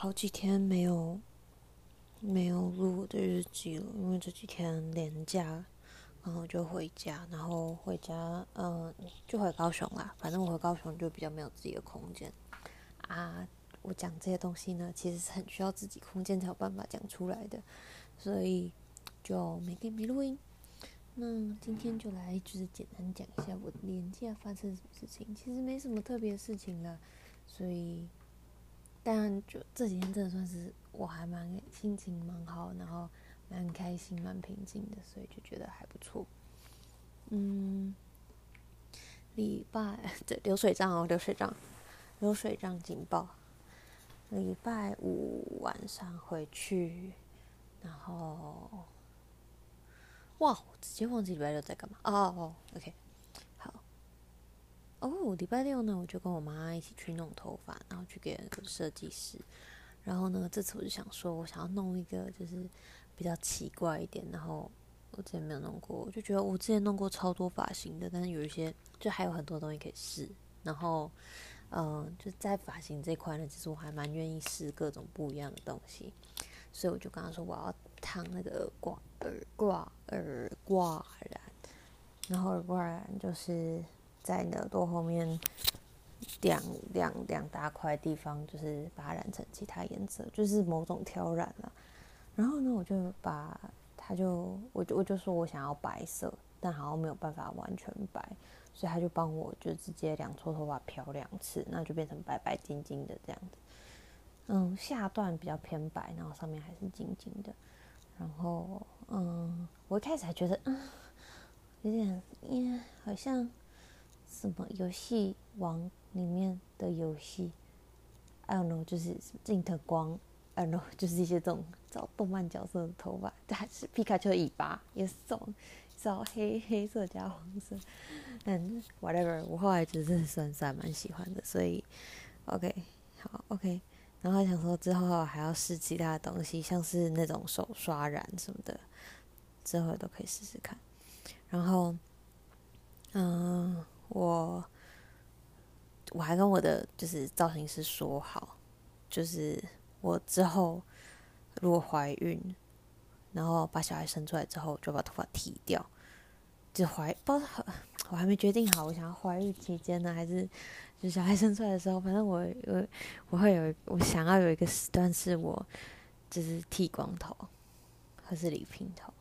好几天没有没有录我的日记了，因为这几天连假，然后就回家，然后回家，嗯，就回高雄啦。反正我回高雄就比较没有自己的空间啊。我讲这些东西呢，其实是很需要自己空间才有办法讲出来的，所以就没给没录音。那今天就来就是简单讲一下我的连假发生什么事情，其实没什么特别的事情了，所以。但就这几天真的算是我还蛮心情蛮好，然后蛮开心、蛮平静的，所以就觉得还不错。嗯，礼拜 对流水账哦，流水账，流水账警报。礼拜五晚上回去，然后哇，我直接忘记礼拜六在干嘛哦哦，OK。哦，礼拜六呢，我就跟我妈一起去弄头发，然后去给那个设计师。然后呢，这次我就想说，我想要弄一个就是比较奇怪一点，然后我之前没有弄过，我就觉得我之前弄过超多发型的，但是有一些就还有很多东西可以试。然后，嗯、就在发型这块呢，其实我还蛮愿意试各种不一样的东西。所以我就跟他说，我要烫那个耳挂耳挂耳挂染，然后耳挂染就是。在耳朵后面两两两大块地方，就是把它染成其他颜色，就是某种挑染了。然后呢，我就把他就我就我就说我想要白色，但好像没有办法完全白，所以他就帮我就直接两撮头发漂两次，那就变成白白金金的这样子。嗯，下段比较偏白，然后上面还是晶晶的。然后嗯，我一开始还觉得嗯有点耶好像。什么游戏王里面的游戏？I don't know，就是镜特光，I don't know，就是一些这种找动漫角色的头发，但还是皮卡丘的尾巴，也是这种找黑黑色加黄色。嗯，whatever，我后来就是算是还蛮喜欢的，所以 OK，好 OK。然后想说之后还要试其他的东西，像是那种手刷染什么的，之后都可以试试看。然后，嗯。我我还跟我的就是造型师说好，就是我之后如果怀孕，然后把小孩生出来之后，就把头发剃掉。就怀不知道我还没决定好，我想要怀孕期间呢，还是就小孩生出来的时候，反正我我我会有我想要有一个时段是我就是剃光头，或是理平头，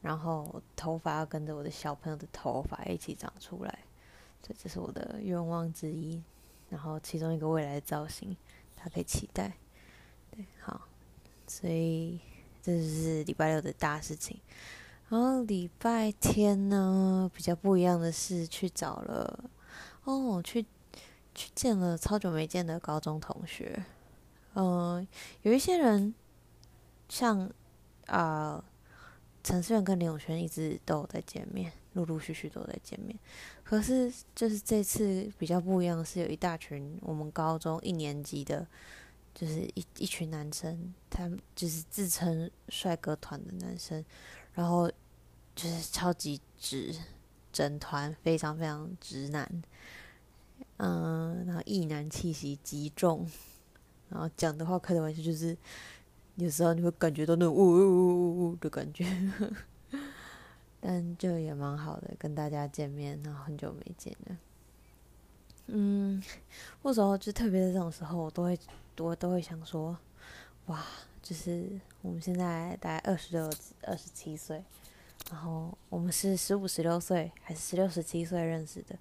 然后头发要跟着我的小朋友的头发一起长出来。这这是我的愿望之一，然后其中一个未来的造型，他可以期待。对，好，所以这就是礼拜六的大事情。然后礼拜天呢，比较不一样的是去找了，哦，去去见了超久没见的高中同学。嗯、有一些人，像啊，陈思远跟林永轩一直都有在见面。陆陆续续都在见面，可是就是这次比较不一样是，有一大群我们高中一年级的，就是一一群男生，他们就是自称帅哥团的男生，然后就是超级直，整团非常非常直男，嗯，然后异男气息极重，然后讲的话开的玩笑就是，有时候你会感觉到那种呜呜呜呜呜的感觉。但就也蛮好的，跟大家见面，然后很久没见了。嗯，或者说就特别是这种时候，我都会我都会想说，哇，就是我们现在大概二十六、二十七岁，然后我们是十五、十六岁，还是十六、十七岁认识的？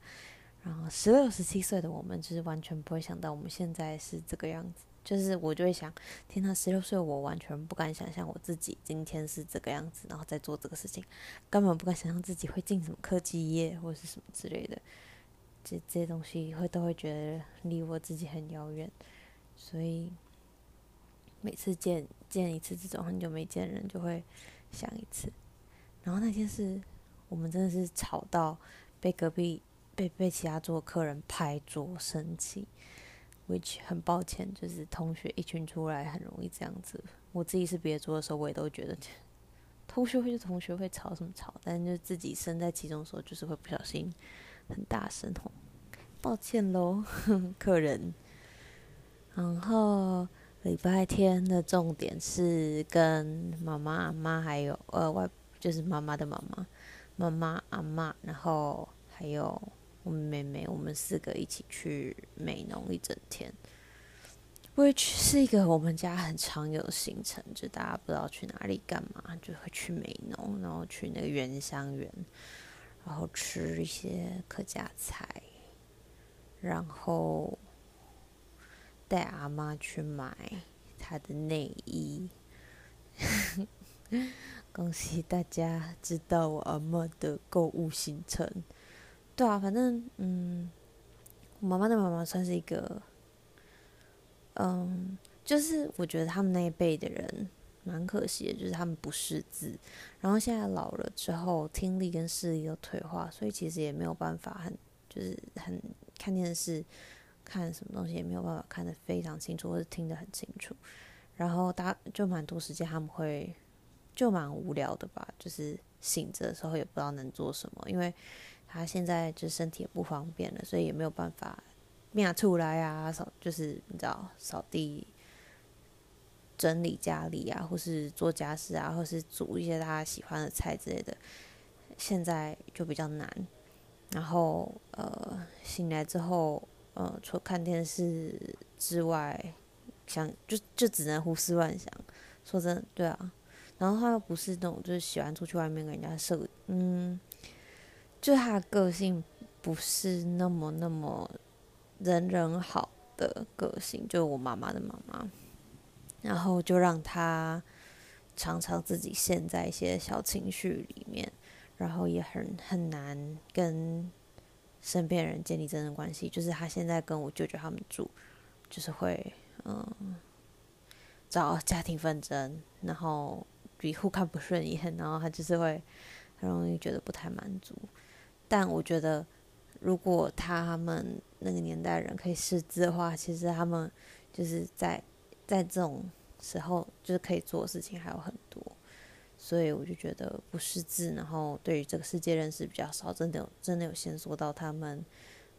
然后十六、十七岁的我们，就是完全不会想到我们现在是这个样子。就是我就会想，天呐，十六岁我完全不敢想象我自己今天是这个样子，然后再做这个事情，根本不敢想象自己会进什么科技业或是什么之类的，这这些东西会都会觉得离我自己很遥远，所以每次见见一次这种很久没见人，就会想一次。然后那天是我们真的是吵到被隔壁被被其他桌客人拍桌生气。Which 很抱歉，就是同学一群出来很容易这样子。我自己是别桌的时候，我也都觉得 同学会就同学会吵什么吵，但就自己身在其中的时候，就是会不小心很大声吼，抱歉喽，客人。然后礼拜天的重点是跟妈妈、阿妈还有呃外，就是妈妈的妈妈、妈妈、阿妈，然后还有我妹妹，我们四个一起去美浓一整天。which 是一个我们家很常有的行程，就大家不知道去哪里干嘛，就会去美浓，然后去那个原香园，然后吃一些客家菜，然后。带阿妈去买她的内衣，恭喜大家知道我阿妈的购物行程。对啊，反正嗯，我妈妈的妈妈算是一个，嗯，就是我觉得他们那一辈的人蛮可惜的，就是他们不识字，然后现在老了之后听力跟视力都退化，所以其实也没有办法很就是很看电视。看什么东西也没有办法看得非常清楚，或者听得很清楚，然后大就蛮多时间他们会就蛮无聊的吧，就是醒着的时候也不知道能做什么，因为他现在就身体也不方便了，所以也没有办法面出来啊，扫就是你知道扫地、整理家里啊，或是做家事啊，或是煮一些他喜欢的菜之类的，现在就比较难。然后呃，醒来之后。呃，除看电视之外，想就就只能胡思乱想。说真的，对啊。然后他又不是那种就是喜欢出去外面跟人家社，嗯，就他个性不是那么那么人人好的个性，就我妈妈的妈妈。然后就让他常常自己陷在一些小情绪里面，然后也很很难跟。身边人建立真正关系，就是他现在跟我舅舅他们住，就是会嗯找家庭纷争，然后比互看不顺眼，然后他就是会很容易觉得不太满足。但我觉得，如果他们那个年代人可以识字的话，其实他们就是在在这种时候就是可以做的事情还有很多。所以我就觉得不识字，然后对于这个世界认识比较少，真的有真的有先说到他们，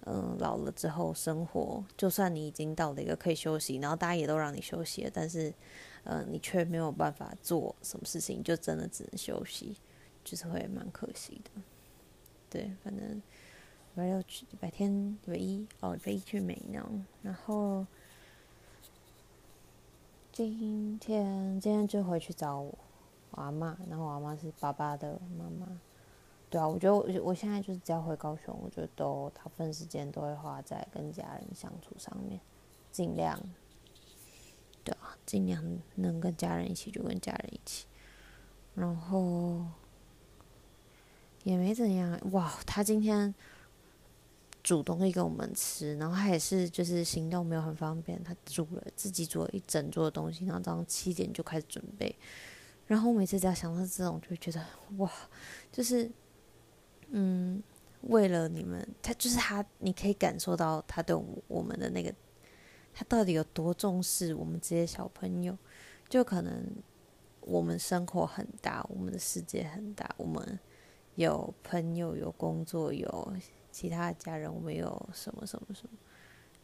嗯，老了之后生活，就算你已经到了一个可以休息，然后大家也都让你休息，但是，嗯，你却没有办法做什么事情，就真的只能休息，就是会蛮可惜的。对，反正礼拜六去，礼拜天，礼拜一哦，礼拜一去美浓，然后今天今天就回去找我。我阿妈，然后我阿妈是爸爸的妈妈，对啊，我觉得我我现在就是只要回高雄，我觉得都大部分时间都会花在跟家人相处上面，尽量，对啊，尽量能跟家人一起就跟家人一起，然后也没怎样，哇，他今天煮东西给我们吃，然后他也是就是行动没有很方便，他煮了自己煮了一整桌的东西，然后早上七点就开始准备。然后我每次只要想到这种，就会觉得哇，就是，嗯，为了你们，他就是他，你可以感受到他对我们的那个，他到底有多重视我们这些小朋友。就可能我们生活很大，我们的世界很大，我们有朋友，有工作，有其他的家人，我们有什么什么什么，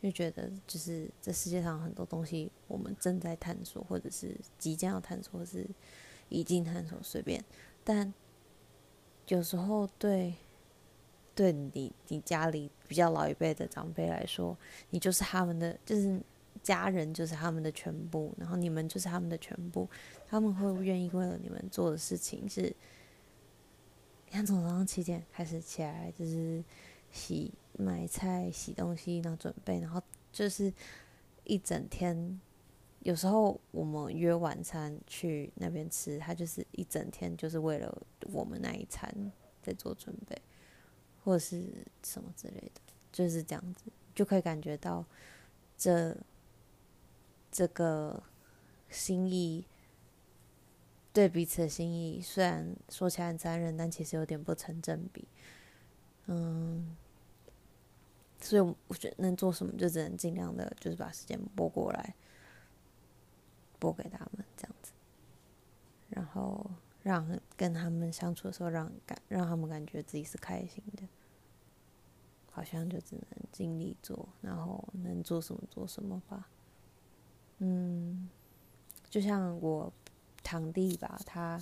就觉得就是这世界上很多东西，我们正在探索，或者是即将要探索，是。已经探索随便，但有时候对对你你家里比较老一辈的长辈来说，你就是他们的，就是家人就是他们的全部，然后你们就是他们的全部，他们会愿意为了你们做的事情是，你看从早上七点开始起来，就是洗买菜、洗东西，然后准备，然后就是一整天。有时候我们约晚餐去那边吃，他就是一整天就是为了我们那一餐在做准备，或者是什么之类的，就是这样子，就可以感觉到这这个心意对彼此的心意，虽然说起来很残忍，但其实有点不成正比。嗯，所以我觉得能做什么，就只能尽量的，就是把时间拨过来。拨给他们这样子，然后让跟他们相处的时候让感让他们感觉自己是开心的，好像就只能尽力做，然后能做什么做什么吧。嗯，就像我堂弟吧，他，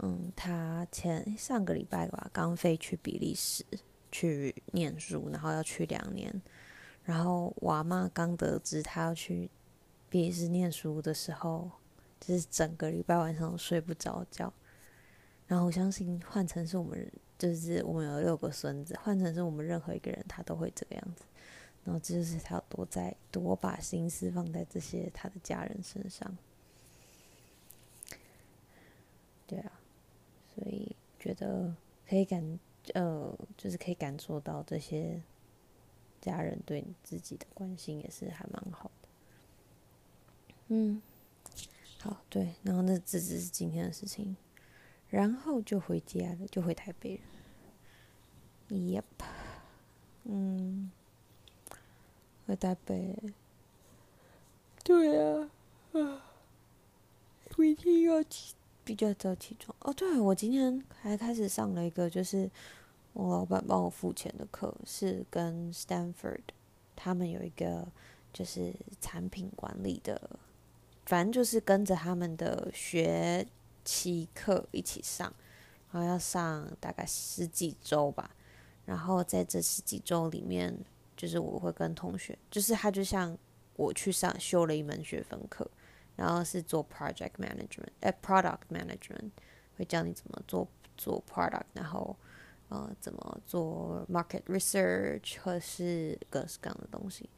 嗯，他前上个礼拜吧，刚飞去比利时去念书，然后要去两年。然后我阿嬷刚得知他要去比利时念书的时候，就是整个礼拜晚上都睡不着觉。然后我相信换成是我们，就是我们有六个孙子，换成是我们任何一个人，他都会这个样子。然后这就是他有多在多把心思放在这些他的家人身上。对啊，所以觉得可以感呃，就是可以感受到这些。家人对你自己的关心也是还蛮好的，嗯，好，对，然后那这只是今天的事情，然后就回家了，就回台北了。Yep，嗯，回台北，对啊，啊，明天要去比较早起床。哦，对，我今天还开始上了一个就是。我老板帮我付钱的课是跟 Stanford，他们有一个就是产品管理的，反正就是跟着他们的学期课一起上，然后要上大概十几周吧。然后在这十几周里面，就是我会跟同学，就是他就像我去上修了一门学分课，然后是做 project management，呃，product management，会教你怎么做做 product，然后。呃，怎么做 market research 或是各式各样的东西。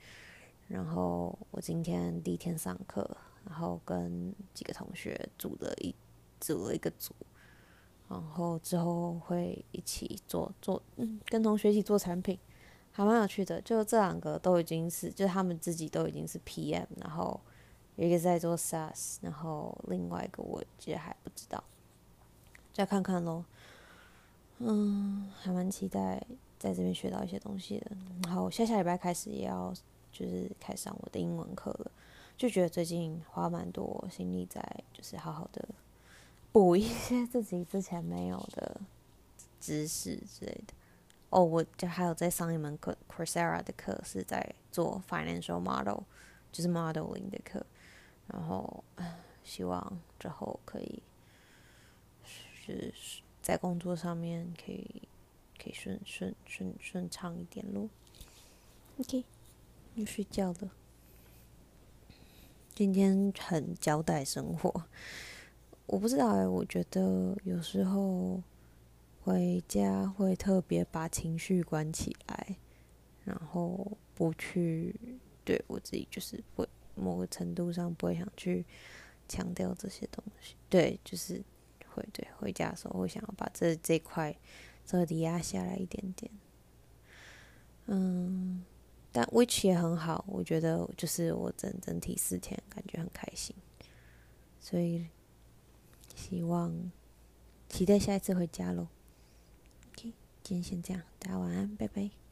然后我今天第一天上课，然后跟几个同学组了一组了一个组，然后之后会一起做做，嗯，跟同学一起做产品，还蛮有趣的。就这两个都已经是，就他们自己都已经是 PM，然后一个在做 SaaS，然后另外一个我其实还不知道，再看看喽。嗯，还蛮期待在这边学到一些东西的。然后下下礼拜开始也要就是开上我的英文课了，就觉得最近花蛮多心力在就是好好的补一些自己之前没有的知识之类的。哦，我就还有在上一门课，Coursera 的课是在做 financial model，就是 modeling 的课。然后希望之后可以是。在工作上面可以可以顺顺顺顺畅一点咯。OK，你睡觉了。今天很交代生活，我不知道哎，我觉得有时候回家会特别把情绪关起来，然后不去对我自己就是不某个程度上不会想去强调这些东西，对，就是。会对，回家的时候会想要把这这块彻底压下来一点点，嗯，但 which 也很好，我觉得就是我整整体四天感觉很开心，所以希望期待下一次回家喽。OK，今天先这样，大家晚安，拜拜。